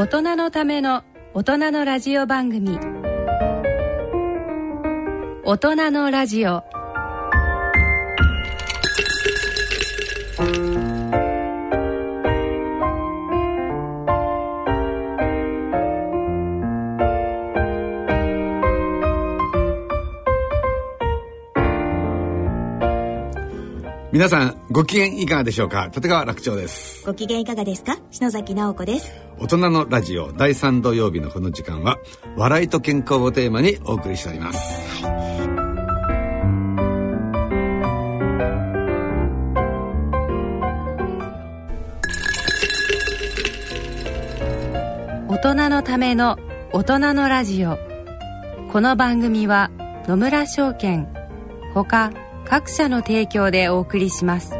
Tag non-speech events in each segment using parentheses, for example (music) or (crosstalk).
大人のための大人のラジオ番組。大人のラジオ。皆さんご機嫌いかがでしょうか？立川楽長です。ご機嫌いかがですか？篠崎直子です大人のラジオ第3土曜日のこの時間は笑いと健康をテーマにお送りしております、大人のための大人のラジオ。この番組は野村証券ほか各社の提供でお送りします。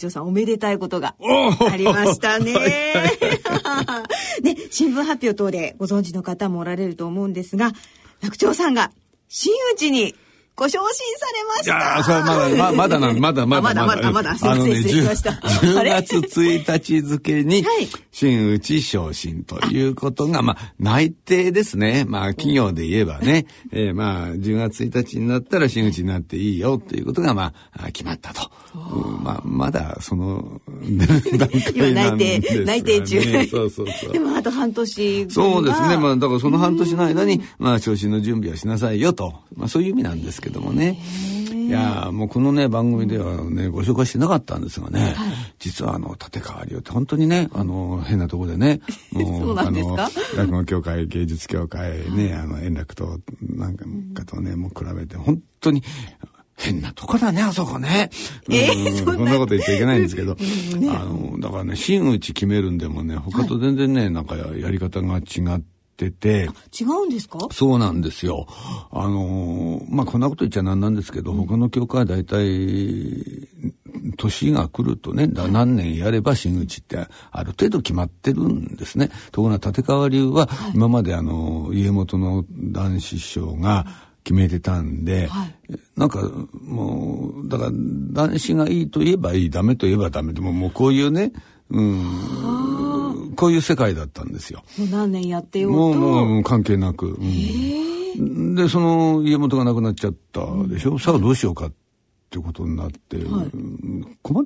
長さんおめでたいことがありましたね。はい (laughs) ね新聞発表等でご存知の方もおられると思うんですが楽長さんが真打ちにご昇進されましいたやーそれまだままだなんまだまだまだまだ。まだすいません失礼しました。10あれ？月1日付にはい。真打ち昇進ということが、まあ、内定ですね。まあ、企業で言えばね、えーまあ、10月1日になったら真打ちになっていいよということが、まあ、決まったと。うんまあ、まだ、その、(laughs) 段階なんですが、ね、今内定内定中。そうそうそう。でもあと半年そうですね。まああ、だからその半年の間に、まあ、昇進の準備をしなさいよと。まあ、そういう意味なんですけどもね。いやーもうこのね、番組ではね、ご紹介してなかったんですがね、実はあの、立川流って本当にね、あの、変なところでね、も (laughs) そうあの、落語協会、(laughs) 芸術協会ね、あの、円楽と、なんかとね、もう比べて、本当に、変なとこだね、あそこね。えうんこんな。こと言っちゃいけないんですけど、(laughs) あの、だからね、真打ち決めるんでもね、他と全然ね、なんかやり方が違ってて、違うんですか？そうなんですよ。あのーまあ、こんなこと言っちゃなんなんですけど、他の教会は大体、年が来るとね、だ何年やれば真打ちってある程度決まってるんですね。ところが立川流は、今まであの、家元の男子師匠が決めてたんで、なんかもう、だから男子がいいと言えばいい、ダメと言えばダメでも、もうこういうね、うん、こういう世界だったんですよ。もう何年やってようと。もうもう関係なく。うん。で、その家元が亡くなっちゃったでしょ？さあどうしようかってことになって、うん。困っ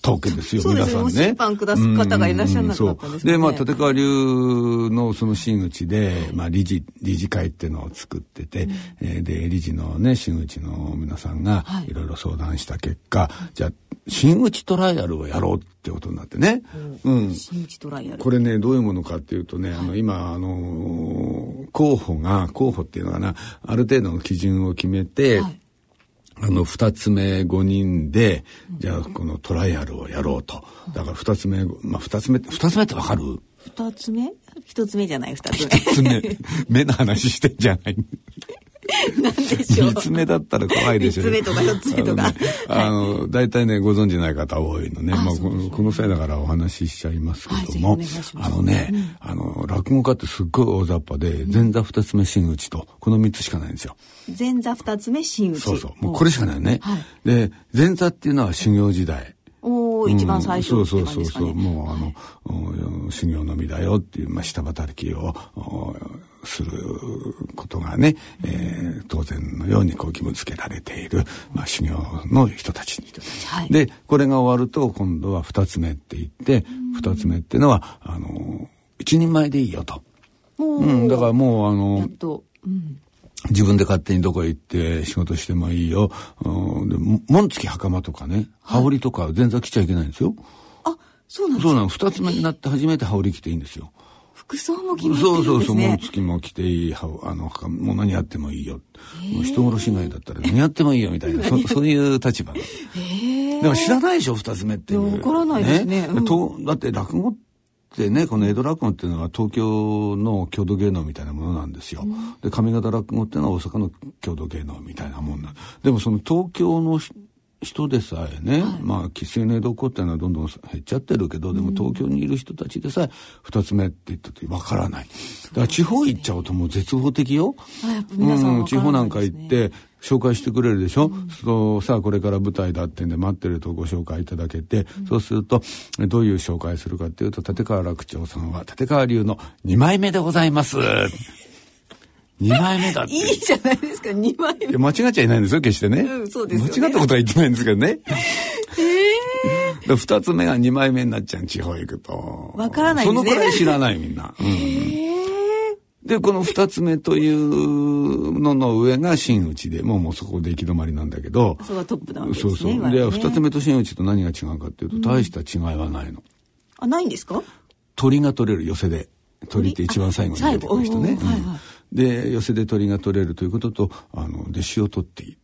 たわけですよ、皆さんね。ご審判下す方がいらっしゃらなかったんですね。で、まあ、立川流のその真打ちで、まあ、理事、理事会っていうのを作ってて、えーで、理事のね、真打ちの皆さんが、い。ろいろ相談した結果、じゃあ、真打ちトライアルをやろうってことになってね。うん。真打ちトライアル。これね、どういうものかっていうとね、あの、今、あのー候補が、候補っていうのかな、ある程度の基準を決めて、あの、二つ目5人で、じゃあ、このトライアルをやろうと。だから二つ目、まあ、二つ目二つ目ってわかる？二つ目？一つ目じゃない二つ二つ目、(laughs) 目の話してんじゃない。目 (laughs) なんでしょう三つ目だったら怖いでしょ。三つ目とか四つ目とかあの大体ね、ご存知ない方多いのね。あまあ、この際だからお話ししちゃいますけども、あのね、あの、落語家ってすっごい大雑把で、前座二つ目真打ちと、この三つしかないんですよ。前座二つ目真打ちそうそう。もうこれしかないよね。はいで、前座っていうのは修行時代。おお一番最初うんってそうそうそうもうあの、お修行のみだよっていう、まあ、下働きをおすることがね、えー、当然のようにこう義務付けられている、まあ、修行の人たちに。はいで、これが終わると、今度は二つ目って言って、二つ目っていうのは、あの、一人前でいいよと。もう、うん、だからもう、あのうん。自分で勝手にどこへ行って仕事してもいいよ。うん、でも紋付き袴とかね、羽織とか前座着ちゃいけないんですよ。あ、そうなんですかそうなの。二つ目になって初めて羽織着ていいんですよ。服装も決まってそうそうそう、るんですね。紋付きも着ていい、はあの、はもう何やってもいいよ。もう人殺しないだったら何やってもいいよみたいな、そ (laughs) そういう立場なのへえ。でも知らないでしょ、二つ目っていう。わからないですねうんとだって落語ってね、この江戸落語っていうのは東京の郷土芸能みたいなものなんですよ。で、上方落語っていうのは大阪の郷土芸能みたいなもんなんでもその東京のし人でさえね、まあ、生粋の江戸っていうのはどんどん減っちゃってるけど、でも東京にいる人たちでさえ、二つ目って言ったってわからない。だから地方行っちゃうともう絶望的よ。うん、わから地方なんか行って、紹介してくれるでしょ、そうさあこれから舞台だってんで待ってるとご紹介いただけて、そうするとえどういう紹介するかっていうと立川楽長さんは立川流の2枚目でございます2枚目だって。いいじゃないですか、2枚目。間違っちゃいないんですよ決してね,、うんそうですよね。間違ったことは言ってないんですけどね。(laughs) で二つ目が2枚目になっちゃう地方行くと。わからないですね。そのくらい知らないみんな、(laughs) うん。で、この二つ目というのの上が真打ちで、もうもうそこで行き止まりなんだけど、そこがトップなわけですね。そうそう。で、今ね。二つ目と真打ちと何が違うかっていうと、大した違いはないの。あ、ないんですか？鳥が取れる寄せで。鳥って一番最後に出てくる人ね。で、寄せで鳥が取れるということと、あの、弟子を取っていい。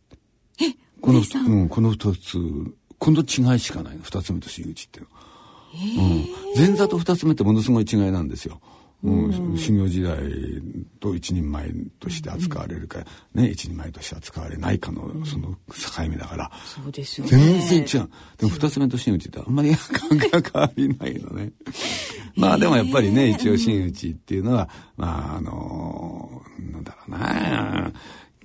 この、うん、この二つ、今度違いしかないの。二つ目と真打ちっていうのは。うん。前座と二つ目ってものすごい違いなんですよ。うん、修行時代と一人前として扱われるか、ね、一人前として扱われないかの、その境目だから、そうですよね。全然違う。でも二つ目と真打ちってあんまり (laughs) 感覚が変わりないのね。まあでもやっぱりね、一応真打ちっていうのは、まああの、なんだろうな、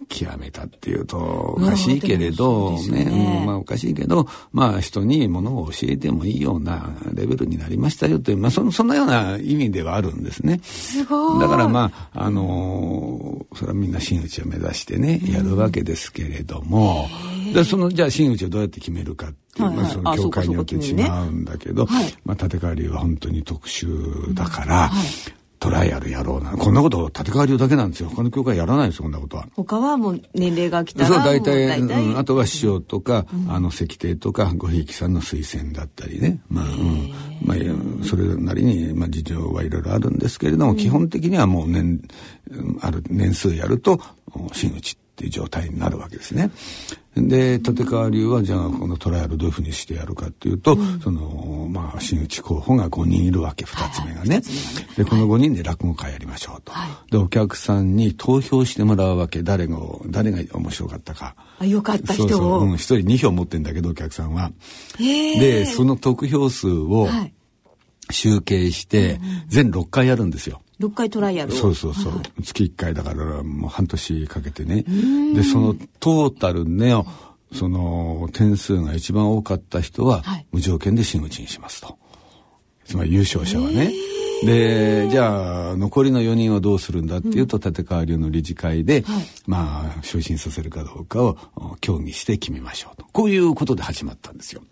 極めたっていうとおかしいけれど、ねまあおかしいけど、まあ人にものを教えてもいいようなレベルになりましたよという、まあそそんなような意味ではあるんですね。すごい。だからまあ、あのーそれはみんな真打ちを目指してね、やるわけですけれども、でその、じゃあ真打ちをどうやって決めるかっていう、はいはい。まあそのあ教会によって違そうんだけど、はい。まあ立川流は本当に特殊だから、トライアルやろうな。こんなこと立川流だけなんですよ。他の教会やらないですよ、こんなことは。他はもう年齢が来たら。そう、大体、大体うん、あとは師匠とか、あの、石庭とか、ごひいきさんの推薦だったりね。まあ、うん。まあ、それなりに、まあ、事情はいろいろあるんですけれども、基本的にはもう年、うんある年数やると、お真打ちっていう状態になるわけですね。で、立川流は、じゃあ、このトライアルどういうふうにしてやるかっていうと、その、まあ、真打ち候補が5人いるわけ、2つ目がね。で、この5人で落語会やりましょうと。で、お客さんに投票してもらうわけ、誰が、誰が面白かったか。あ、よかった人を。そうそう、うん、一人2票持ってんだけど、お客さんは。へーで、その得票数をはい集計して、全6回やるんですよ。6回トライアルを。そうそうそう。月1回だからもう半年かけてね。で、そのトータルね、その点数が一番多かった人ははい無条件で真打ちにしますと。つまり優勝者はね。で、じゃあ、残りの4人はどうするんだっていうと、立川流の理事会で、はいまあ、昇進させるかどうかをお協議して決めましょうと。こういうことで始まったんですよ。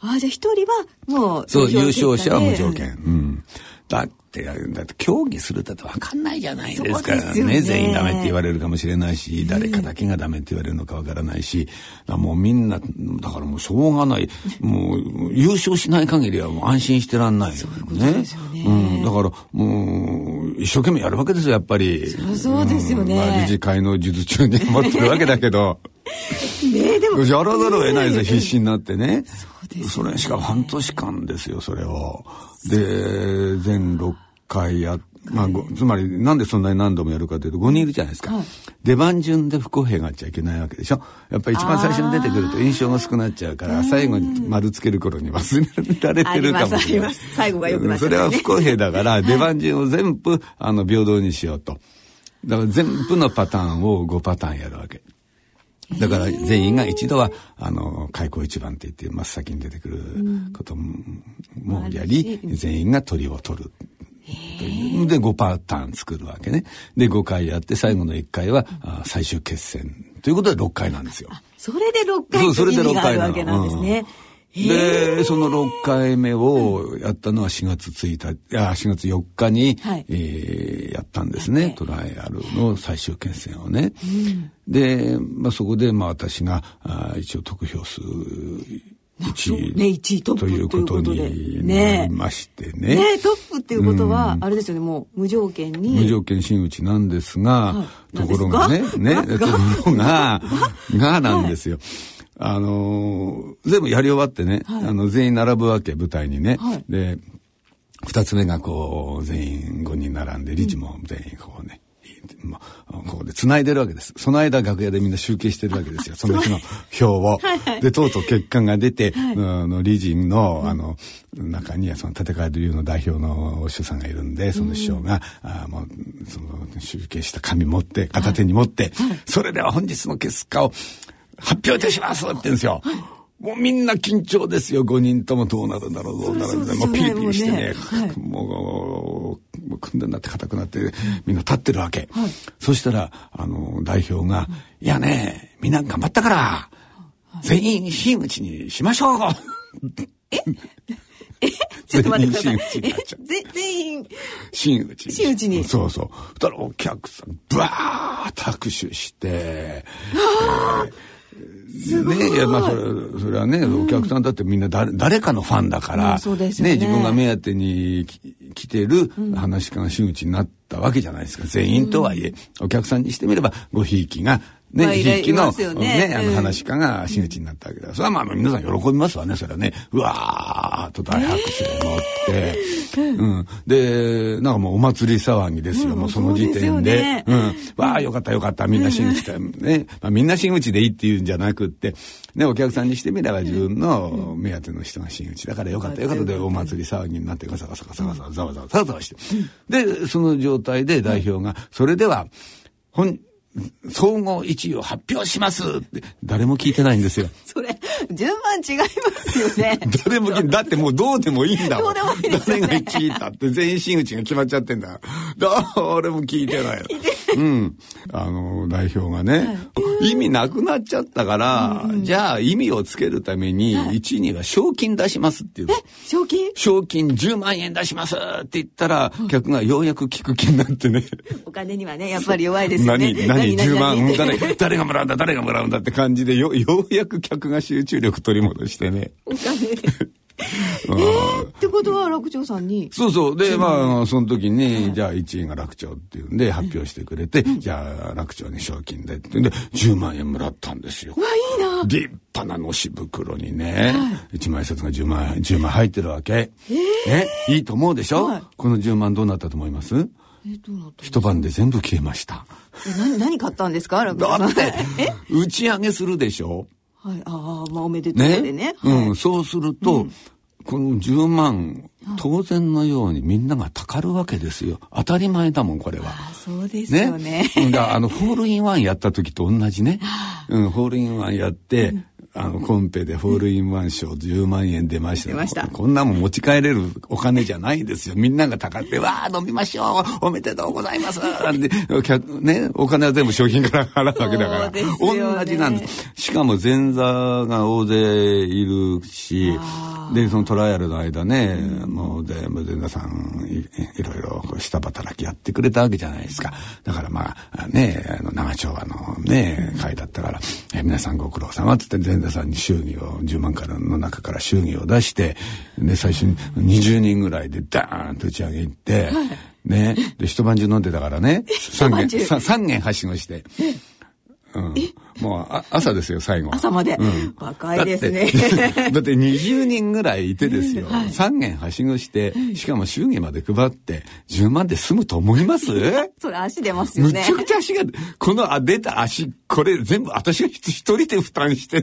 あ、じゃあ一人はもう。そう、優勝者は無条。件。うん。だって、だって競技するだって分かんないじゃないですか。そうですよね全員ダメって言われるかもしれないし、誰かだけがダメって言われるのか分からないし、だからもうみんな、だからもうしょうがない。もう優勝しない限りはもう安心してらんないよね。ですよねうん。だからもう、一生懸命やるわけですよ、やっぱり。りそうですよねんまあ理事会の術中に持ってるわけだけど。(laughs) ねでも。やらざるを得ないですよ、必死になってね。そうそれしかも半年間ですよ、それを。で、全6回や、まあ、ごつまりなんでそんなに何度もやるかというと5人いるじゃないですか。はい出番順で不公平があっちゃいけないわけでしょ。やっぱり一番最初に出てくると印象が薄くなっちゃうから、最後に丸つける頃に忘れられてるかもしれない。最後が良くなっちゃそうれは不公平だから、出番順を全部、あの、平等にしようと。だから全部のパターンを5パターンやるわけ。だから全員が一度は、あの、開口一番って言って真っ先に出てくることももやり、全員が鳥を取る。で、5パターン作るわけね。で、5回やって、最後の1回は、あ最終決戦。ということで6回なんですよ。それで6回そうそれでと意味6回なわけなんですね。で、その6回目をやったのは4月1日、いや、4月4日に、はい。えーやったんですね。トライアルの最終決戦をね。で、まあ、そこで、まあ、私が、あ一応得票数1位、ね1位トップということにねなりましてね。ね。トップっていうことは、あれですよね、もう無条件に。無条件真打ちなんですが、はい。ところがね、ね、(laughs) ところが、(laughs) がなんですよ。あのー全部やり終わってね、あの、全員並ぶわけ、舞台にね。はいで、二つ目がこう、全員5人並んで、理事も全員こうね、まあ、ここで繋いでるわけです。その間楽屋でみんな集計してるわけですよ。その日の (laughs) 票を。で、とうとう結果が出て、あの、理事の、あの、中にはその立川流の代表のお師匠さんがいるんで、その師匠が、あもう、その、集計した紙持って、片手に持って、それでは本日の結果を発表いたします！って言うんですよ。もうみんな緊張ですよ。5人ともどうなるんだろう、どうなるんだろう。もうピリピリしてね、もう、もう組んでになって硬くなって、みんな立ってるわけ。そしたら、あの、代表が、い。やね、みんな頑張ったから、全員真打ちにしましょう。(laughs) ちょっと待ってください。全員真打ちに真打ちに。そうそう。そしたらお客さん、ブワーッと拍手して、ねいや、まあ、それ、それはね、お客さんだってみんな誰、誰かのファンだから、うんそうですよね。自分が目当てにき来てる話し家が真打ちになったわけじゃないですか。全員とはいえ、お客さんにしてみれば、ごひいきが、ね、まあいらひいきの、ねあの、うん話し家が真打ちになったわけだ。それはまあ、皆さん喜びますわね、それはね。うわーっと大拍手を持って、うん。で、なんかもうお祭り騒ぎですよ、もうその時点で。うん。わあ、よかったよかった、みんな真打ちだよ。ね。まあ、みんな真打ちでいいっていうんじゃなくって、ね、お客さんにしてみれば自分の目当ての人が真打ちだからよかったよかったで、お祭り騒ぎになってガサガサガサガサ、ざわざわざわざわして。で、その状態で代表が、それでは、本、総合1位を発表しますって、誰も聞いてないんですよ。(laughs) それ、順番違いますよね。(laughs) 誰も聞いだってもうどうでもいいんだもん。どうでもいいですよね誰が聞いたって全員真打ちが決まっちゃってんだ。誰も聞いてないの。うん。あの、代表がね、意味なくなっちゃったから、じゃあ意味をつけるために、1位には賞金出しますっていうの。賞金？賞金10万円出しますって言ったら、客がようやく聞く気になってね。お金にはね、やっぱり弱いですよね。(laughs) 何、何、10万、誰、誰がもらうんだ、誰がもらうんだって感じで、よ、ようやく客が集中力取り戻してね。お金で。うん。ってことは楽長さんに、そうそう。で、まあ、その時に、じゃあ1位が楽長っていうんで発表してくれて、じゃあ楽長に賞金でってんで、10万円もらったんですよ。わ、いいな。立派なのし袋にね、一枚札が10万円、10万入ってるわけ。ね、いいと思うでしょ、はい。この10万どうなったと思います？え、どうなった一晩で全部消えました。え、何、何買ったんですか？だって、(laughs) 打ち上げするでしょ？はい、ああ、まあおめでとうねでね。うん、はいそうすると、この10万、当然のようにみんながたかるわけですよ。当たり前だもん、これは。あそうですよね。うんだあの、ホールインワンやった時と同じね。(laughs) うん、ホールインワンやって、あの、コンペでホールインワン賞10万円出ました。出ましたこんなもん持ち帰れるお金じゃないですよ。みんながたかって、わあ、飲みましょうおめでとうございますなんて、お客ね、お金は全部商品から払うわけだから。ね同じなんです。しかも前座が大勢いるし、で、そのトライアルの間ね、もう全部前座さんいいろいろ下働きやってくれたわけじゃないですか。だからまあ、ね、あの、長丁場のね、会だったから、え皆さんご苦労様って言って前座さんに祝儀を、10万からの中から祝儀を出して、で、最初に20人ぐらいでダーンと打ち上げ行って、ね、で、一晩中飲んでたからね、(laughs) 3晩中。軒、さ三軒はしごして、うん、もうあ朝ですよ最後朝まで。うん。若いですね。だって (laughs) だって20人ぐらいいてですよ、3軒はしごしてしかも祝儀まで配って10万で済むと思います？それ足出ますよね。むち。ゃくちゃ足がこのあ出た足これ全部私が一人で負担して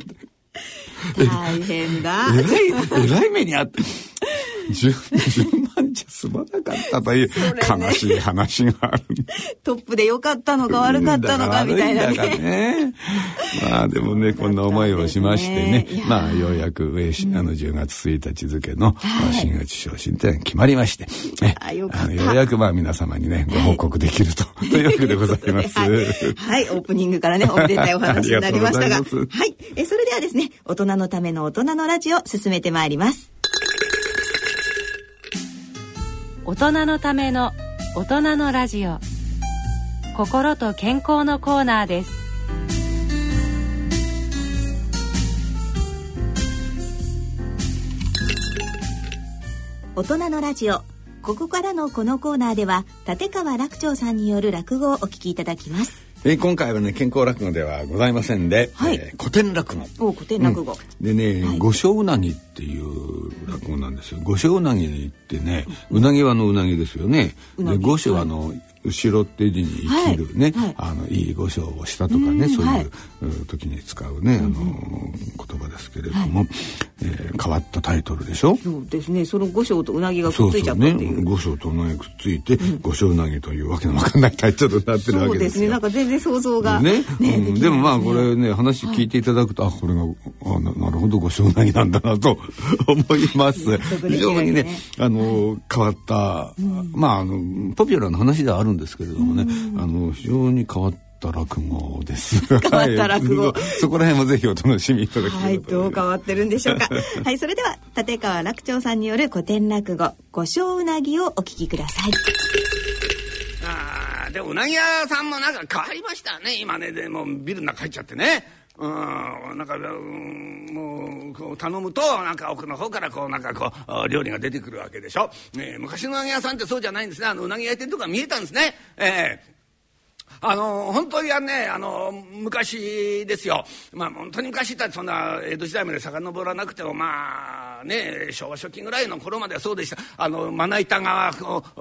大変だ。えらい、えらい目にあって。(laughs) 10, 10万じゃ済まなかったという悲しい話がある。トップで良かったのか悪かったのかみたいなね。ね。まあでもね、(laughs) こんな思いをしましてねまあようやく、えーあの10月1日付の、まあ新月昇進って決まりまして、ねあよあのようやくまあ皆様にね、ご報告できると、(laughs) というわけでございます。はい、はい、オープニングからね、おめでたいお話になりましたが。がいはい。え、それではですね、大人のための大人のラジオ、進めてまいります。大人のための大人のラジオ心と健康のコーナーです大人のラジオ。ここからのこのコーナーでは、立川楽長さんによる落語をお聞きいただきます。えー今回はね、健康落語ではございませんで、はいえー古典落語。お古典落語。でね、はい五所うなぎっていう落語なんですよ。五所うなぎってね、うなぎはのうなぎですよね。で、五所はあの、後ろって字に生きるね、はいはい。あの、いい五所をしたとかね、うんそういう、時に使うね、あの、言葉ですけれども、えー変わったタイトルでしょ？そうですね、その五章とうなぎがくっついちゃったってねいう。五所とうなぎくっついて、五所うなぎというわけのわかんないタイトルになってるわけですね、なんか全然想像が。ね。でもまあこれね話聞いていただくと、あこれがあななるほどご正内なんだなと (laughs) 思います。非常にねあの変わった、まああのポピュラーな話ではあるんですけれどもね、あの非常に変わった落語です。(laughs) 変わった落語。そこら辺もぜひお楽しみいただきたはいどう変わってるんでしょうか。(laughs) はい、それでは、立川楽長さんによる古典落語、五章うなぎをお聞きください。あーでもうなぎ屋さんもなんか変わりましたね。今ねでもうビルの中入っちゃってねうんなんか、うん、もうこう頼むとなんか奥の方からこうなんかこう料理が出てくるわけでしょ、ね、昔のうなぎ屋さんってそうじゃないんですね。あのうなぎ焼いてるとこが見えたんですね。ええ。あの本当にはねあの昔ですよ。まあ本当に昔ってそんな江戸時代まで遡らなくてもまあね昭和初期ぐらいの頃まではそうでした。あのまな板がこう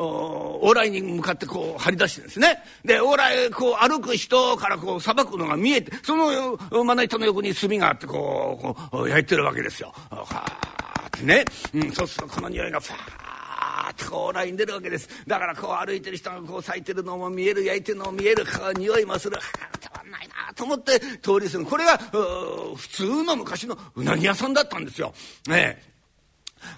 往来に向かってこう張り出してですね。で往来こう歩く人からこうさばくのが見えてそのまな板の横に炭があってこうこう焼いてるわけですよ。はーってね、うん、そうするとこの匂いがファーーッと往来に出るわけです。だからこう歩いてる人がこう咲いてるのも見える焼いてるのも見える。こう匂いもする。ああたまんないなと思って通り過ぎる。これが普通の昔のうなぎ屋さんだったんですよ。ねえ。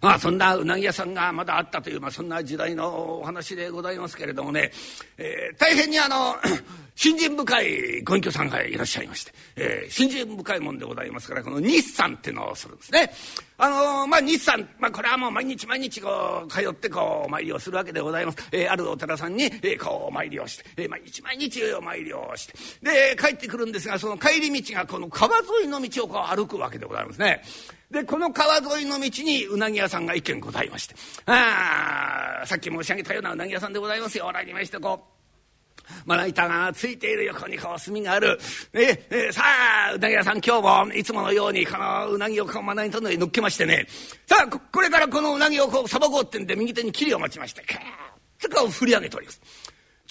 まあそんなうなぎ屋さんがまだあったという、まあ、そんな時代のお話でございますけれどもね、えー大変にあの (coughs) 信心深いご隠居さんがいらっしゃいまして、えー信心深いもんでございますからこの日産っていうのをするんですね。あのまあ日産、まあ、これはもう毎日毎日こう通ってこうお参りをするわけでございます。えーあるお寺さんに、えこうお参りをして、えー毎日毎日お参りをしてで帰ってくるんですがその帰り道がこの川沿いの道をこう歩くわけでございますね。でこの川沿いの道にうなぎ屋さんが一軒ございまして。ああさっき申し上げたようなうなぎ屋さんでございますよ。おらりましてこう。まな板がついている横にこう炭がある、ねえさあうなぎ屋さん今日もいつものようにこのうなぎをこうまな板の上に乗っけましてね。さあここれからこのうなぎをこうさばこうってんで右手に切りを持ちましてカーッとこう振り上げております。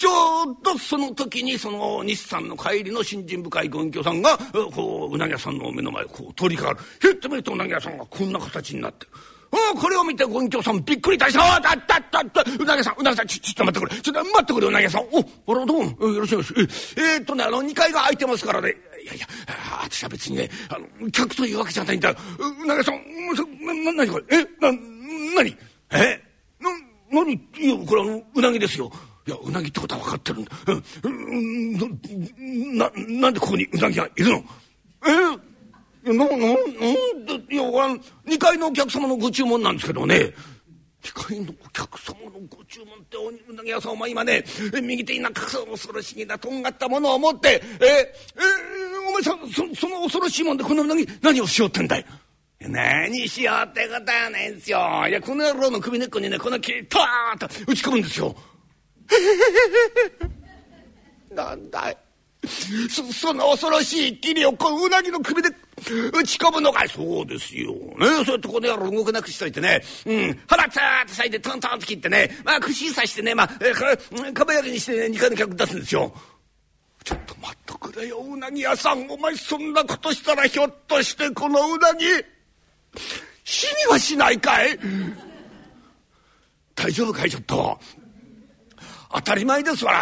ちょうどその時にその日産の帰りの信心深いご隠居さんがこううなぎ屋さんの目の前をこう通りかかるひっと見るとうなぎ屋さんがこんな形になってる。ああこれを見てご隠居さんびっくりいした「ああだったったったうなぎ屋さんうなぎ屋さんちょちょっと待ってくれちょっと待ってくれうなぎ屋さんおあらどうもよろしいですええーっとねあの2階が空いてますからねいやいやあ私は別にねあの客というわけじゃないんだううなぎ屋さんなな何これえな何えな何いやこれあのうなぎですよ。いやうなぎってことは分かってるんだ。うんななんでここにうなぎがいるの？え？いやなななんでいやあの2階のお客様のご注文なんですけどね。2階のお客様のご注文っておうなぎ屋さんお前今ね右手になんか恐ろしげなとんがったものを持ってえ？え？お前さそその恐ろしいもんでこのうなぎ何をしようってんだい？何しようってことはないんですよ。いや、この野郎の首根っこにね、この木、トーンと打ち込むんですよ。(laughs) なんだい。そその恐ろしい霧をこううなぎの首で打ち込むのかいそうですよ。ねそうやってこの野郎動けなくしといてね、うん、腹つーっと咲いてトントンと切ってね、まあ串刺してね、まあ、えー、かば焼きにして、ね、2階の客出すんですよ。ちょっと待ってくれよ、うなぎ屋さん。お前そんなことしたらひょっとしてこのうなぎ、死にはしないかい？大丈夫かいちょっと。当たり前ですわな。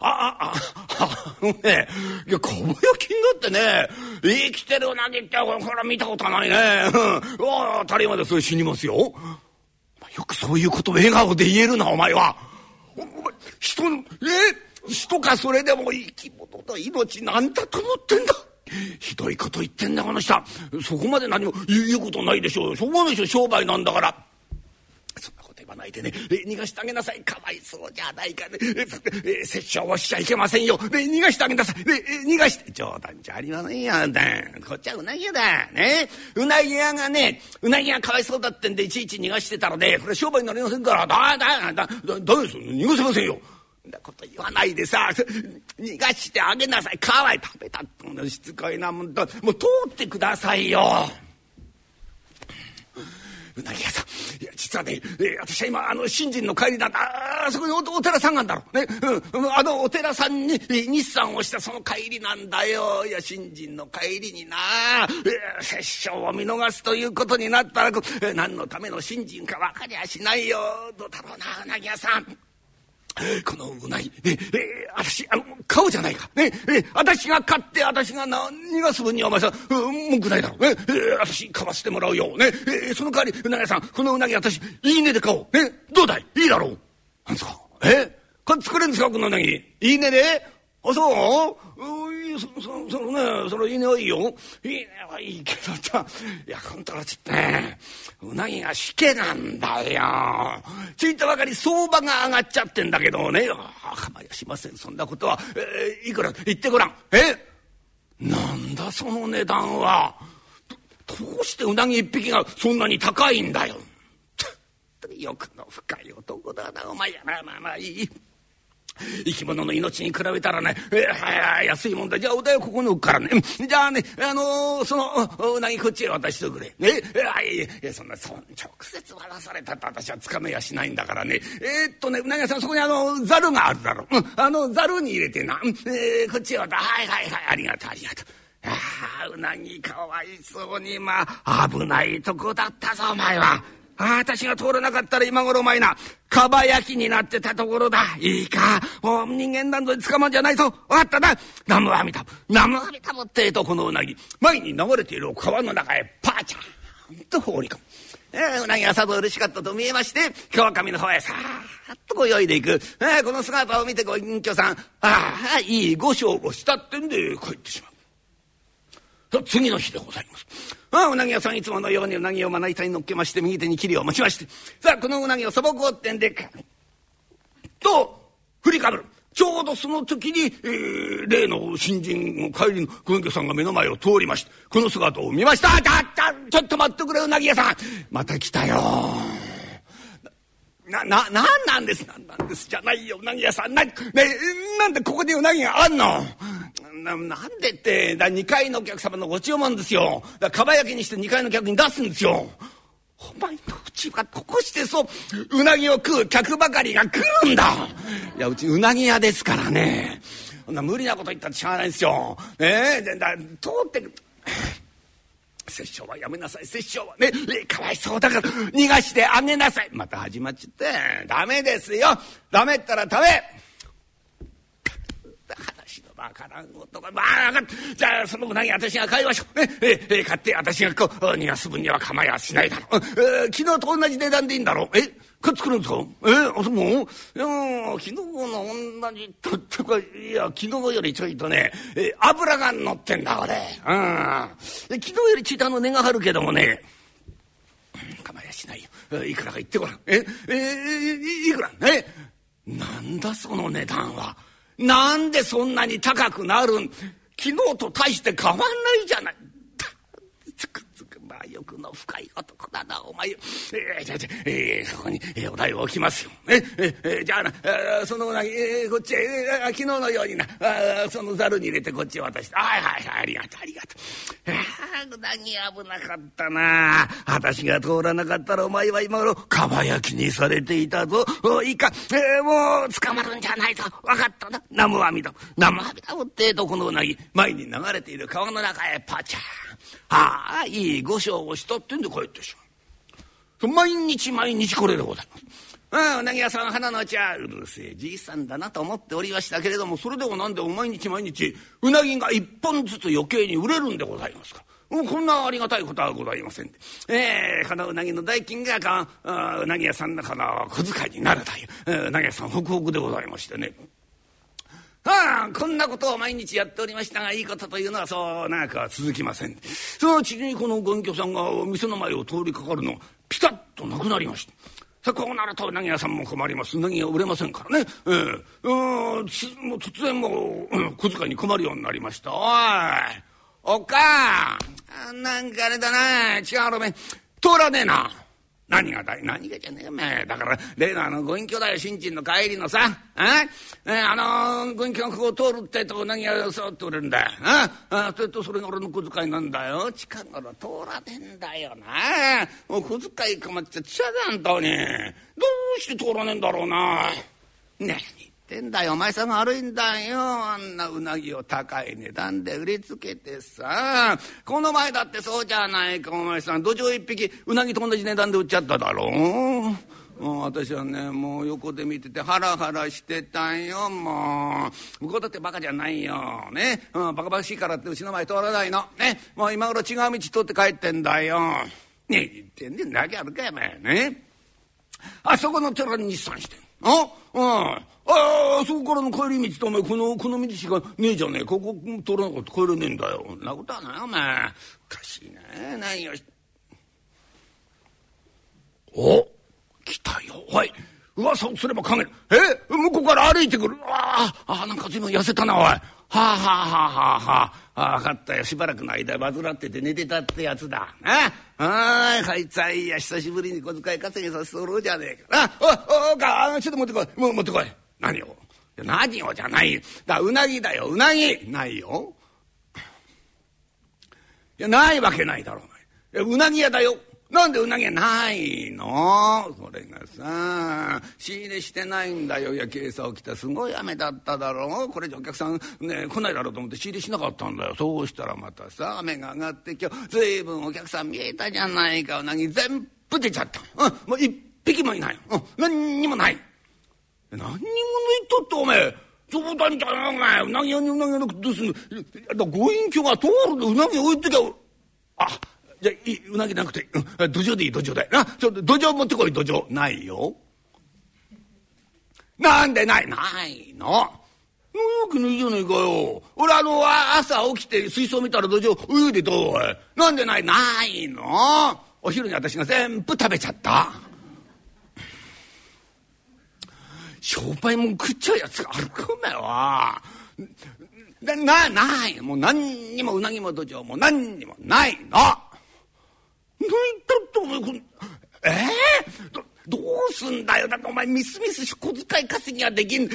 あ、あ、あ、あのね、いや、かば焼きになってね、生きてるうなぎって、これ見たことないね。うん。当たり前ですよ、死にますよ。よくそういうこと笑顔で言えるな、お前は。お前、人、え？人かそれでも生き物と命なんだと思ってんだ。ひどいこと言ってんだ、この人。そこまで何も言うことないでしょう。しょうがないでしょ、商売なんだから。そんないでね、え逃がしてあげなさい。かわいそうじゃないかね。え殺生をしちゃいけませんよ。で、逃がしてあげなさい。で、逃がして。冗談じゃありませんよ、あんた。こっちはうなぎ屋だ。ね。うなぎ屋がね、うなぎがかわいそうだってんで、いちいち逃がしてたらね、これ商売になりませんから。だ、だ、だ、だ、だです。逃がせませんよ。んなこと言わないでさ逃がしてあげなさいかわい食べたってしつこいなもんともう通ってくださいよ。うなぎ屋さん。いや実はね、えー、私は今あの新人の帰りなんだ。あそこにおお寺さんがあんだろね、うん、あのお寺さんに、えー、日産をしたその帰りなんだよ。いや新人の帰りにな、えー、殺生を見逃すということになったら、えー、何のための新人か分かりゃしないよ。どうだろうなうなぎ屋さん。このうなぎ、え、え、私、あの、買うじゃないか。ね、え、私が買って、私が何がす分にはお前さん、文句ないだろう。ね、え、私、買わせてもらうよ。ね、え、その代わり、うなぎ屋さん、このうなぎ私、いいねで買おう。ね、どうだい？いいだろう。なんですか？えこれ作れるんですか？このうなぎ。いいねで？あ、そう？そ、そ、そのね、それいいねはいいよ。いいねはいいけどさ、いや、本当はちょっとね、うなぎがしけなんだよ。ついたばかり相場が上がっちゃってんだけどね。あ構いやしません、そんなことは。えー、いくら？言ってごらん。え？なんだその値段は。どうしてうなぎ一匹がそんなに高いんだよ。(laughs) 欲の深い男だな、お前やな。まあまあいい。生き物の命に比べたらね、えー、安いもんだ。じゃあお代ここに置くからね。じゃあね、あのー、その、うなぎこっちへ渡してくれ。ね。えいや、そんな、そ直接渡されたって私はつかめやしないんだからね。えー、っとね、うなぎ屋さんそこにあの、ざるがあるだろう。うん、あの、ざるに入れてな。えー、こっちへ渡、はいはいはい、ありがとうありがとう。ああ、うなぎかわいそうに、まあ、危ないとこだったぞ、お前は。ああ、私が通らなかったら今頃お前な、かば焼きになってたところだ。いいか。もう人間なんぞに捕まんじゃないぞ。わかったな。ナムアミタブ。ナムアミタブってえとこのうなぎ、前に流れている川の中へパーチャンと放り込む。えー、うなぎがさぞ嬉しかったと見えまして、川上の方へさーっと泳いでいく。えー、この姿を見てご隠居さん、ああ、いいご賞をしたってんで帰ってしまう。次の日でございます。ああうなぎ屋さんいつものようにうなぎをまな板に乗っけまして右手に切りを持ちましてさあこのうなぎをそぼこうってんでと振りかぶる。ちょうどその時に、えー、例の新人の帰りの久家さんが目の前を通りましてこの姿を見ました「ちょちょっと待ってくれうなぎ屋さん。また来たよ」。な、な、なんなんです？なんなんです？じゃないよ、うなぎ屋さん。な、ね、なんでここでうなぎがあんの？ななんでってだ2階のお客様のご注文ですよ。だかば焼きにして2階の客に出すんですよ。お前のうちはここしてそう。うなぎを食う客ばかりが来るんだ。いやうちうなぎ屋ですからね。そんな無理なこと言ったってしゃあないんですよ。ねえだ通って殺生はやめなさい。殺生はねかわいそうだから逃がしてあげなさい。また始まっちゃって。ダメですよ。ダメったらダメ。(laughs) わからんことがまあじゃあそのうなぎ私が買いましょう。ね。ええ買って私がこう逃がす分には構いはしないだろう、え昨日と同じ値段でいいんだろう。えこれ作るんですか？えあそういや昨日の同じとってかいや昨日よりちょいとね、え油が乗ってんだ俺うん。昨日よりちいとあの値が張るけどもね構いはしないよ。いくらか言ってごらん。ええいくら？えなんだその値段は。なんでそんなに高くなるん？昨日と大して変わんないじゃない。つくつくまあ欲の深い男だなお前。えー、じゃじゃ、えー、ここに、えー、お題を置きますよ。えええー、じゃあな、えー、そのうなぎ、えー、こっちへ、えー、昨日のようにな。あそのざるに入れてこっちへ渡してはいはいはいありがとうありがとう。あうなぎ危なかったな。私が通らなかったらお前は今頃かば焼きにされていたぞ。おいいか、えー、もう捕まるんじゃないぞ。分かったな。南無阿弥陀南無阿弥陀ってえとこのうなぎ。前に流れている川の中へパチャンああいい御賞をしたってんで帰ってしまう毎日毎日これでございますうん、うなぎ屋さん花の内はうるせえじいさんだなと思っておりましたけれどもそれでもなんでも毎日毎日うなぎが一本ずつ余計に売れるんでございますか。う、こんなありがたいことはございませんで。えー、このうなぎの代金がかうなぎ屋さんのこの小遣いになるといううなぎ屋さんホクホクでございましてね。ああこんなことを毎日やっておりましたがいいことというのはそう長くは続きません。そのうちにこのご隠居さんが店の前を通りかかるのピタッとなくなりました。さあこうなるとうなぎ屋さんも困ります。うなぎが売れませんからね。ええ。うんもう突然もう、うん、小遣いに困るようになりました。おいおっかなんかあれだな。違うろめ通らねえな。何がだい？何がじゃねえお前だから例のあのご隠居だよ新人の帰りのさ。あ、えあのご隠居がここを通るってと何がそうって売れるんだよ。あ？あ？それとそれが俺の小遣いなんだよ。近頃通らねえんだよな。もう小遣い困っちゃっちゃだんとに。どうして通らねえんだろうな。何ってんだよ。お前さんが悪いんだよ。あんなうなぎを高い値段で売りつけてさ。この前だってそうじゃないか。お前さん土壌一匹うなぎと同じ値段で売っちゃっただろ。う。もう私はねもう横で見ててハラハラしてたんよ。もう向こうだってバカじゃないよ。ね、うん、バカバカしいからってうちの前通らないの。ね。もう今頃違う道通って帰ってんだよ。ねえ言ってんでなきゃあるかよお前。ね。あそこの寺に日産してんあうん。ああそこからの帰り道とお前このこの道しかねえじゃねえ。ここ通らなかった。帰れねえんだよ。そんなことはない。お前おかしいな。何よお来たよ。おい。噂をすれば陰え？向こうから歩いてくる。ああなんか随分痩せたなおい。はあはあはあはあはあ。分かったよ。しばらくの間患ってて寝てたってやつだ。な。ああい。つはいや。久しぶりに小遣い稼ぎさせておろうじゃねえか。な。おおおかちょっと持ってこい。もう持ってこい。何を？何をじゃない。だうなぎだよ。うなぎ。ないよ。いやないわけないだろううなぎ屋だよ。なんでうなぎはないの？それがさ仕入れしてないんだよ。いや今朝起きたすごい雨だっただろう。これじゃお客さんね来ないだろうと思って仕入れしなかったんだよ。そうしたらまたさ雨が上がって今日随分お客さん見えたじゃないか。うなぎ全部出ちゃった。うんもう一匹もいないうん何にもない。何にも抜いとっておめえ冗談じゃなお前。うなぎ屋にうなぎ屋なくどうすんのご隠居が通るでうなぎ置いてきゃあじゃあうなぎなくて、うん、土壌でいい土壌だよなちょっと土壌持ってこい土壌。ないよ。なんでないないの。なわけないじゃねえかよ。俺あの朝起きて水槽見たら土壌泳いでたおい。なんでないないの。お昼に私が全部食べちゃった。商売も食っちゃうやつがあるかお前は。な、な、ない。もう何にもうなぎも土壌も何にもないの。何言ったってお前こん、えー、どどうすんだよだってお前みすみす小遣い稼ぎはできん。ね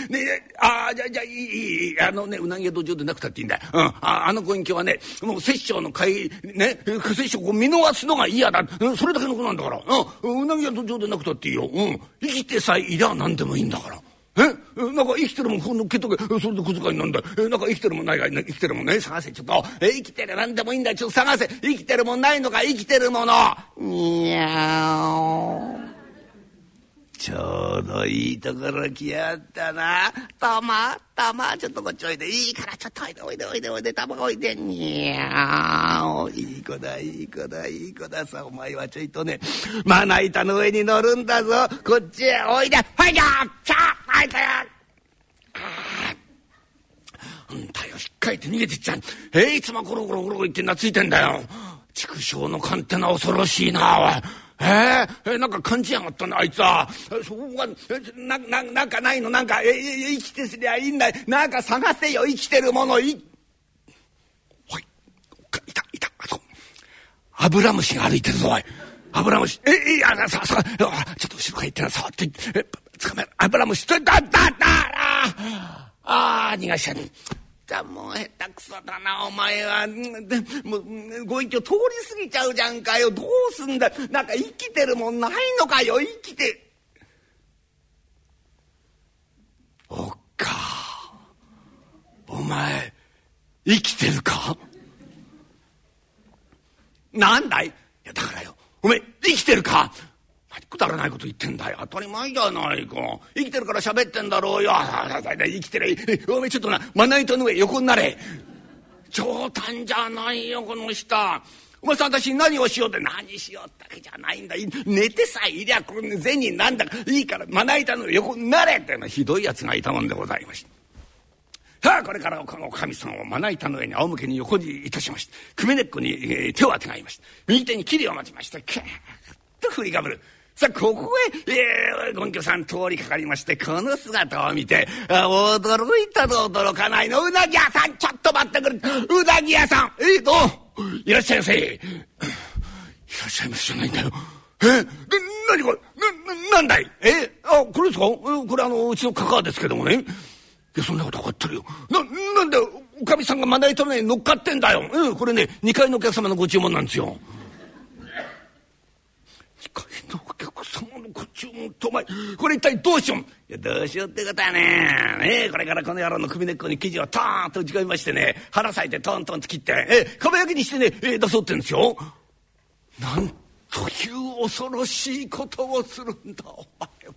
ああじゃあじゃあいいいいあのねうなぎ屋土壌でなくたっていいんだよ。うん、ああのご隠居はねもう摂政の会ね摂政を見逃すのが嫌だ。それだけのことなんだから。うん、うなぎ屋土壌でなくたっていいよ。うん、生きてさえいりゃ何でもいいんだから。えなんか生きてるもんこのけとけそれで小遣いなんだえなんか生きてるもんないか生きてるもんね。探せちょっと。え生きてる？なんでもいいんだちょっと探せ。生きてるもんないのか？生きてるもの。にゃおちょうどいいところ来やったな。たま、たま、ちょっとこっちおいで。いいから、ちょっとおいで、おいで、おいで、おいで、たまおいで。に。ゃーいい子だ、いい子だ、いい子ださ。お前はちょいとね、まな板の上に乗るんだぞ。こっちへおいで。はいじゃちゃはいたよ。あんたよ、ひっかいて逃げてっちゃう。えー、いつもゴロゴロゴロ言って懐いてんだよ。畜生の勘ってのは恐ろしいな、おい。えー、なんか感じやがったなあいつは。そこがなななんかないの？なんかえ生きてすりゃいいんだなんか探せよ生きてるものい。ほいいたいたあそこ。アブラムシが歩いてるぞおい。アブラムシえいやささちょっと後ろから行ってな触って。え捕まえる。アブラムシだだだだああ逃がしちゃう。じゃもう下手くそだなお前は。もうご隠居通り過ぎちゃうじゃんかよ。どうすんだなんか生きてるもんないのかよ生きて。おっか。お前生きてるか？なんだい？いやだからよ。お前生きてるか？くだらないこと言ってんだよ。当たり前じゃないか。生きてるから喋ってんだろうよ。(laughs) 生きてる。おめえちょっとなまな板の上横になれ。冗談じゃないよこの人。お前さん私何をしようって。何しようってわけじゃないんだ。寝てさえいりゃこれ銭なんだ。かいいからまな板の上横になれ。ってなひどいやつがいたもんでございました。さあこれからこのおかみさんをまな板の上に仰向けに横にいたしましてくめ根っこに、えー手をあてがいまして右手に霧を持ちましてキャーッと振りかぶる。さあここへ、えー、ゴンキョさん通りかかりましてこの姿を見て驚いたの驚かないのうなぎ屋さんちょっと待ってくれ。うなぎ屋さん。えっ、といらっしゃいませ。いらっしゃいませじゃないんだよ。え？な何これ？なななんだい？え？あこれですか？これあのうちのカカアですけどもね。いや、そんなこと分かってるよ。な、なんで、おかみさんがまな板の上に乗っかってんだよ。うん、これね、2階のお客様のご注文なんですよ。2階のお客様のご注文と、お前、これ一体どうしよう？いや、どうしようってことはね、ねこれからこの野郎の首根っこに生地をトーンと打ち込みましてね、腹裂いてトントンと切って、え、かば焼きにしてね、出そうってんですよ。なんという恐ろしいことをするんだ、お前は。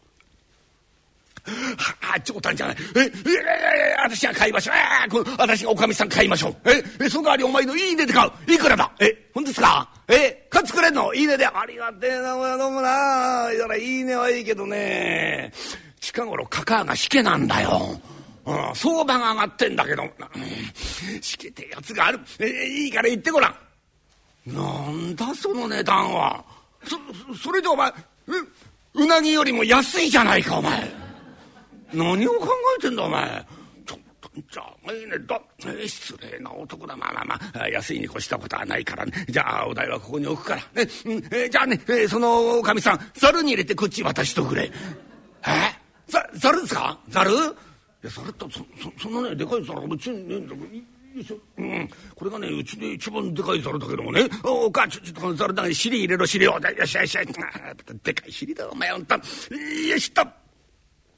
はあ、冗談じゃない。え、え、え、私が買いましょう。え、この私がおかみさん買いましょう。え、え、その代わりお前のいいねで買う。いくらだ？え、ほんですか？え、買ってくれんの？いいねで。ありがてえな、お前どうもな。だからいいねはいいけどね、近頃カカアがしけなんだよ。うん、相場が上がってんだけど、うん、しけてやつがある。え、いいから言ってごらん。なんだその値段は。そ、それでお前、う、うなぎよりも安いじゃないか、お前。何を考えてんだお前。ちょっとじゃあいいね。だ、え失礼な男だ。まあまあまあ安いに越したことはないから。ねじゃあお代はここに置くから。ね、うんえじゃあね、えーそのおかみさんざるに入れてこっち渡しとくれ。え？ざざるですか？ざるいやそれとそそそんなねでかいざるうちにねえんだけど。うん、これがねうちで一番でかいざるだけどもね。おお母ちょちょっとこのざるの中に尻入れろ尻を。よしよしよし。でかい尻だお前ほんと。よしと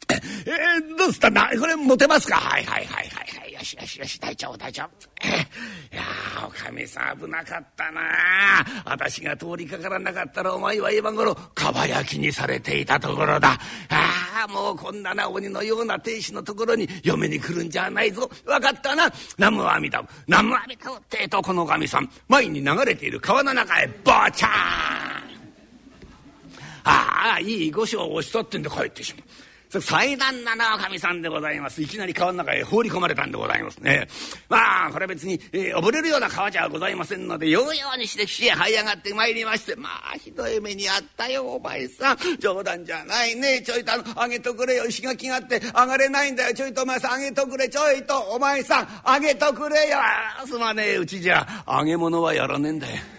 (laughs) えー、どうしたんだ？これ持てますか？はいはいはいはいはい。よしよしよし大丈夫大丈夫えいやーおかみさん危なかったな。私が通りかからなかったらお前は今頃かば焼きにされていたところだ。ああもうこんなな鬼のような亭主のところに嫁に来るんじゃないぞ。分かったな。南無阿弥陀。仏南無阿弥陀仏ってとこのおかみさん。前に流れている川の中へボーチャーンああいい御所を押しとってんで帰ってしまう。祭壇ななおかみさんでございます。いきなり川の中へ放り込まれたんでございますね。まあこれ別に、えー溺れるような川じゃございませんのでようようにして岸へ這い上がってまいりましてまあひどい目にあったよお前さん。冗談じゃないね。ちょいとあの上げとくれよ。石垣があって上がれないんだよ。ちょいとお前さん上げとくれ。ちょいとお前さん上げとくれよ。すまねえうちじゃ。揚げ物はやらねえんだよ。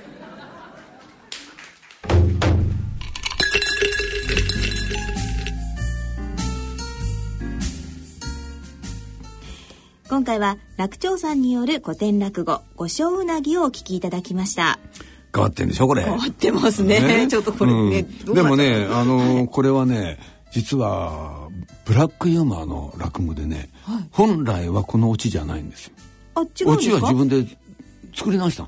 今回は楽長さんによる古典落語「五章うなぎ」をお聞きいただきました。変わってんでしょこれ。変わってますね。(laughs) ちょっとこれねうん。でもねあのこれはね実はブラックユーモアの落語でね、本来はこのオチじゃないんですよ。あ違うんオチですか？は自分で作り直した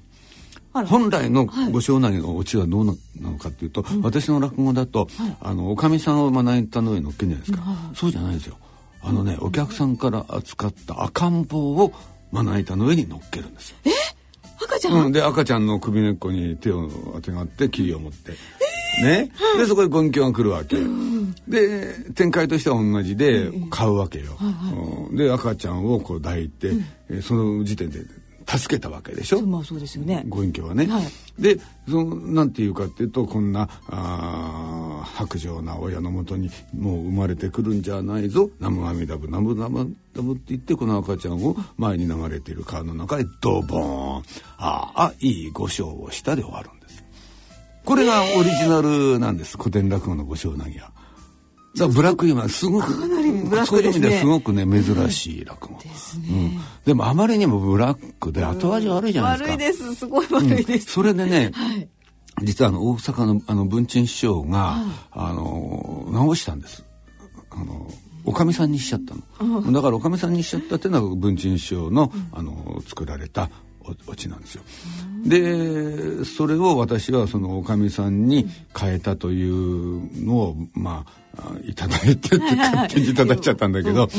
本来の。ご正内のオチはどうなのかっていうと、私の落語だと、あのおかみさんをまな板の上に乗っけるじゃない。ですか、そうじゃないですよあのねお客さんから扱った赤ん坊をまな板の上に乗っけるんですよ。赤ちゃん、うん、で赤ちゃんの首根っこに手をあてがって霧を持って、ね、でそこへ軍教が来るわけ、で展開としては同じで買うわけよ、うん。で赤ちゃんをこう抱いて、えーその時点で助けたわけでしょ、まあそうですよねご隠居はね。はいでそのなんていうかっていうとこんなあー薄情な親のもとにもう生まれてくるんじゃないぞ南無阿弥陀仏南無南無陀仏って言ってこの赤ちゃんを前に流れている川の中へドボーンああいいご唱をしたで終わるんです。これがオリジナルなんです古典落語のご唱なぎは。ブラックユーモアすごくなりブラッそういう意味クですねではすごくね珍しい落語。うん、でもあまりにもブラックで後味悪いじゃないですか。悪いですすごい悪いです、それでね、はい実はあの大阪のあの文鎮師匠が、あの直したんです。あのおかみさんにしちゃったの。だからおかみさんにしちゃったっていうのは文鎮師匠の、あの作られたおちなんですよ。でそれを私はそのおかみさんに変えたというのをまあいただいてって勝手にいただいちゃったんだけど、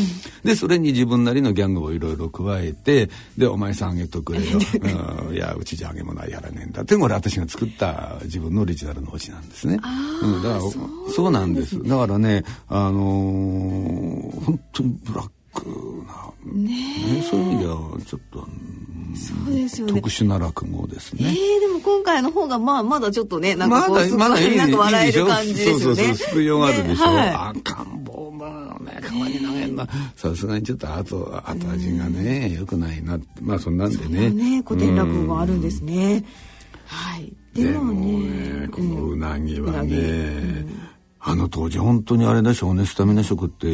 でそれに自分なりのギャグをいろいろ加えてでお前さんあげとくれよ、(laughs) うん、いやうちじゃあげもないやらねえんだってこれ私が作った自分のオリジナルのオチなんですね。うん、だからそうなんです。だからねあのー、本当にブラックな、ねね、そういう意味ではちょっと、そうですよね。特殊な落語ですね。ええー、でも今回の方がまあまだちょっとね、なんかこう、まだまだいいなんか笑える感じですよね。そうそうそう、救いようがあるでしょ？ねはい、赤ん坊まあね、川に投げるのさすがにちょっと後後味がね、良くないなまあそんなんでね。ね、古典落語があるんですね。はい。でもね、このうなぎはね。あの当時本当にあれでしょうねスタミナ食って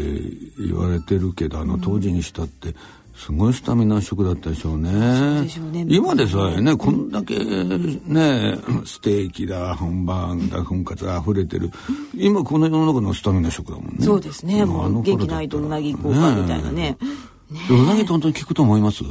言われてるけどあの当時にしたってすごいスタミナ食だったでしょうね。うね今でさえね、こんだけね、ステーキだ、ハンバーグだ、粉カツ溢れてる。今この世の中のスタミナ食だもんね。そうですね。もう元気ないとうなぎ行こうかみたいなね。ねうなぎって本当に効くと思います？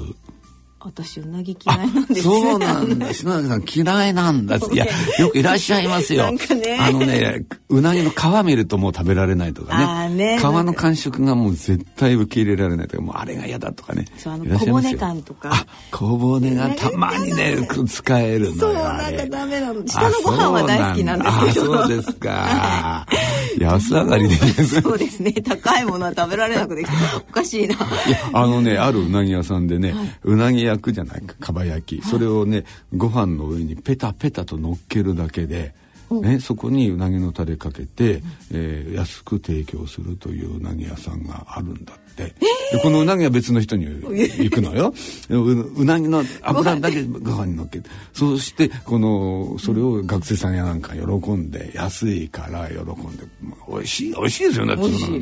私うなぎ嫌いなんですそうなんだ。篠崎さん嫌いなんだ。(laughs) いや、よくいらっしゃいますよ。なんかね。あのね、うなぎの皮見るともう食べられないとかね。ね皮の感触がもう絶対受け入れられないとか、もうあれが嫌だとかね。そう、あの、小骨感とか。あ、小骨がたまにね、使えるのそう、なんかダメなの。下のご飯は大好きなんですけど。あ、そうですか。(laughs) 安上がりでそうですね。高いものは食べられなくておかしいな。いや、あのね、あるうなぎ屋さんでね、うなぎ焼くじゃないか、かば焼き。それをね、ご飯の上にペタペタと乗っけるだけで、ね、そこにうなぎのタレかけて、えー、安く提供するといううなぎ屋さんがあるんだって、でこのうなぎは別の人に (laughs) 行くのよ。うなぎの油だけご飯。にのっけて。そしてこのそれを学生さんやなんか喜んで安いから喜んで美味しい美味しいですよね美味し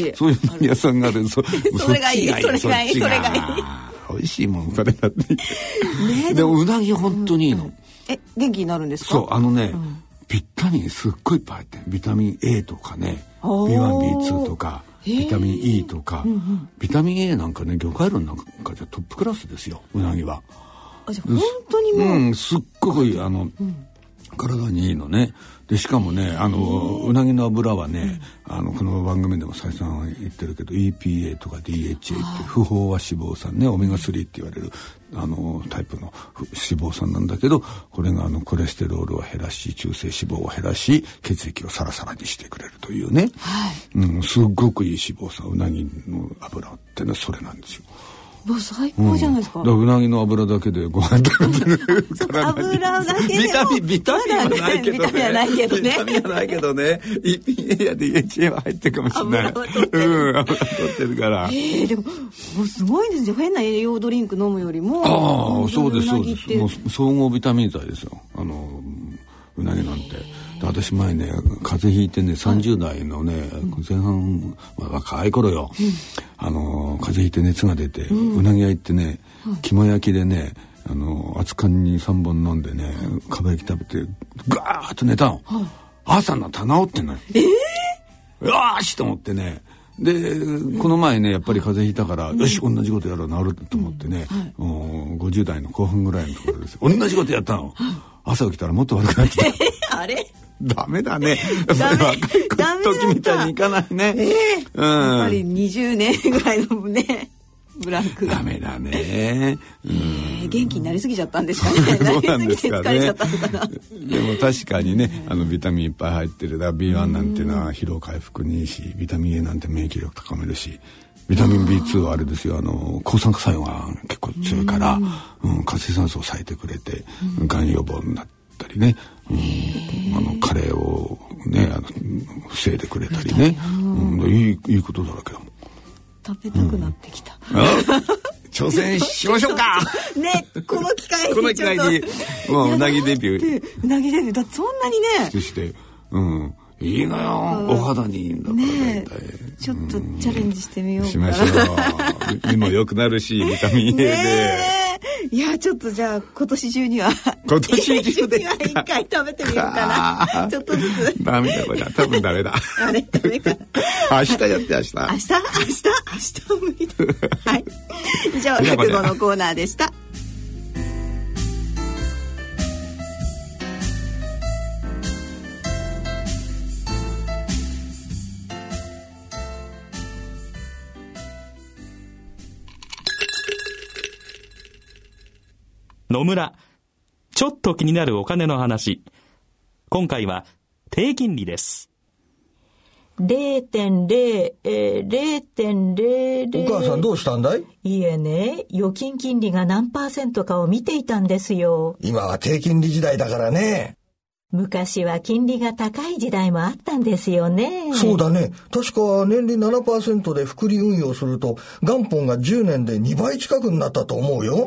い。ねそういううなぎ屋さんがある。そ (laughs) それがいい。それがいい。それがいい美味しいもんそれだって、ね、でもうなぎ本当にいいの、うん、え元気になるんですか？そうあのね、うん。ビタミンすっごいいっぱい入ってビタミン A とかね B1B2 とかビタミン E とか、うんうん、ビタミン A なんかね魚介類なんかじゃトップクラスですようなぎは。あじゃ本当にもう、うん、すっごくあの、うん、体にいいのね。でしかもねあのうなぎの油はね、あのこの番組でも再三言ってるけど EPA とか DHA って不飽和脂肪酸ねオメガ3って言われるあのタイプの脂肪酸なんだけどこれがあのコレステロールを減らし中性脂肪を減らし血液をサラサラにしてくれるというね、はい、うん、すっごくいい脂肪酸うなぎの油ってのはそれなんですよ。もう最高じゃないですか。うん、うなぎの油だけでご飯食べてる油だけでビタミン、ビタミンはないけどね。ビタミンはないけどね。ビタミンはないけどね。EPA や DHA は入ってるかもしれない。うん、油取ってるから。ええー、でも、もうすごいですよ。変な栄養ドリンク飲むよりも。ああ、そうです、そうです。もう総合ビタミン剤ですよ。あの、うなぎなんて。私前ね風邪ひいてね30代のね、前半、まあ、若い頃よ、うん、あの風邪ひいて熱が出て、うなぎ屋行ってね肝焼きでねあの熱燗に3本飲んでねかば焼き食べてガーッと寝たの、はい、朝になったら治ってない。ええー、よしと思ってね。でこの前ねやっぱり風邪ひいたから、うん、よし同じことやろう治ると思ってね、うん。はい、50代の後半ぐらいのところです。同じことやったの、朝起きたらもっと悪くなってた。(laughs) あれ？ダメだね。ダメ。ダメ時みたいにいかないね。ええー、うん。やっぱり20年ぐらいのね。(laughs) ブランクダメだね。うん、元気になりすぎちゃったんですかね。(laughs) そうなんですかね。でも確かにね、あのビタミンいっぱい入ってるだ B1 なんていうのは疲労回復にいいし、ビタミン A なんて免疫力高めるし。ビタミン B2 はあれですよあの抗酸化作用が結構強いから、うん、活性酸素を抑えてくれて、がん予防になったりね、うん、あのカレーをねあの防いでくれたりね、うん、いいいいことだらけだもん。食べたくなってきた、うん、挑戦しましょうか。(laughs) ねこの機会にこの機会に。もううなぎデビュー。うなぎデビュー。だそんなにね。そして。うんいいのよ。お肌にいいんだからねちょっとチャレンジしてみようしましょう。目も良くなるしビタミン A で。いやちょっとじゃあ今年中には。今年中ですか一回食べてみようかな。(laughs) ちょっとずつ。ダメだこれ多分ダメだ。あれダメか。明日やって明日。明日？明日？明日無理だはい。(laughs) 以上落語のコーナーでした野村。ちょっと気になるお金の話。今回は低金利です。0.0、えー、0.00。お母さんどうしたんだい？いえね、預金金利が何パーセントかを見ていたんですよ。今は低金利時代だからね。昔は金利が高い時代もあったんですよね。そうだね。確か年利7%で複利運用すると元本が10年で2倍近くになったと思うよ。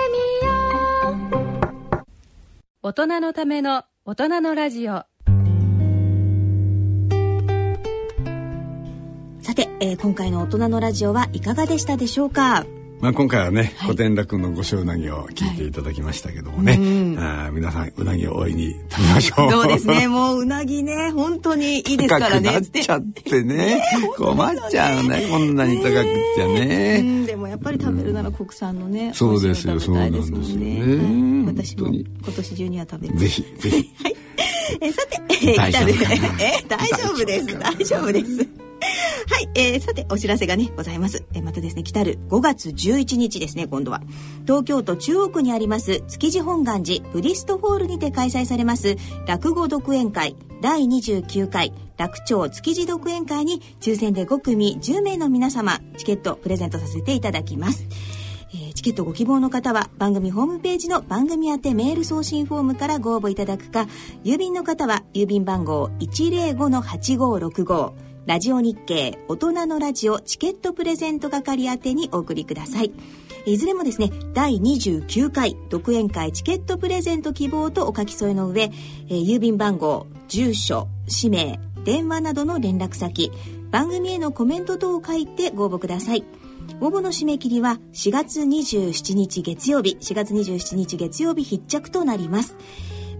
大人のための大人のラジオ。さて、えー今回の大人のラジオはいかがでしたでしょうか？まあ、今回はね、古典楽のご所うなぎを聞いていただきましたけどもね、あー皆さんうなぎを大いに食べましょう。そうですね。もううなぎね、本当にいいですからね。高くなっちゃってね。(laughs) 困っちゃうね。こんなに高くっちゃうね。ん、でもやっぱり食べるなら国産のね、そうですよ美味しいの食べたいですもんそうなんね。ですよねはい私も今年中には食べる。ぜひ、ぜひ。(laughs) えさて、え大丈夫かな (laughs) え大丈夫です。大丈夫です。はい、えーさて、お知らせがね、ございます。えーまたですね、来たる5月11日ですね、今度は。東京都中央区にあります、築地本願寺ブリストホールにて開催されます、落語独演会第29回楽町築地独演会に抽選で5組10名の皆様、チケットプレゼントさせていただきます。えーチケットご希望の方は番組ホームページの番組宛てメール送信フォームからご応募いただくか郵便の方は郵便番号105-8565ラジオ日経大人のラジオチケットプレゼント係宛てにお送りください。いずれもですね第29回独演会チケットプレゼント希望とお書き添えの上、えー郵便番号住所氏名電話などの連絡先番組へのコメント等を書いてご応募ください。応募の締め切りは4月27日月曜日4月27日月曜日必着となります。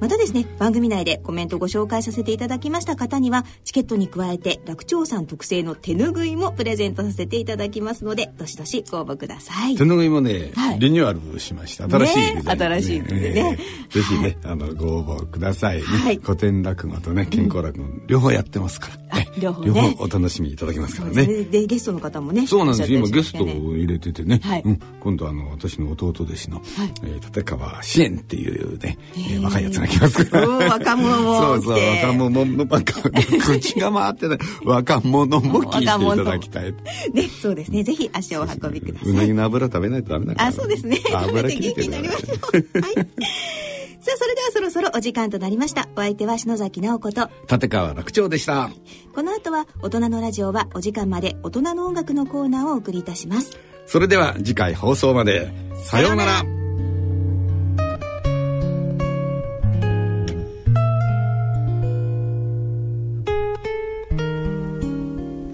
またですね番組内でコメントをご紹介させていただきました方にはチケットに加えて楽長さん特製の手ぬぐいもプレゼントさせていただきますのでどしどしご応募ください。手ぬぐいもね、はい。リニューアルしました。新しいデザイン、新しいのでね。えーぜひね、あの、ご応募くださいね。はい。古典落語とね、健康落語、両方やってますから。ね両方ね。お楽しみいただけますからね。でゲストの方もねそうなんです。よ。今ゲストを入れててね。はい。うん、今度あの、私の弟弟子の、えー立川支援っていうね、えー若いやつが来ますから。若者もそうそう、若者も、若口が回ってない。若者も聞いていただきたい。ねそうですねぜひ足をお運びくださいうなぎの油食べないとダメだから。あ、そうですね。油食べて元気になりましょう。(laughs) はい。さあ、それではそろそろお時間となりました。お相手は篠崎直子と、立川楽長でした。この後は大人のラジオはお時間まで大人の音楽のコーナーをお送りいたします。それでは次回放送まで。さようなら。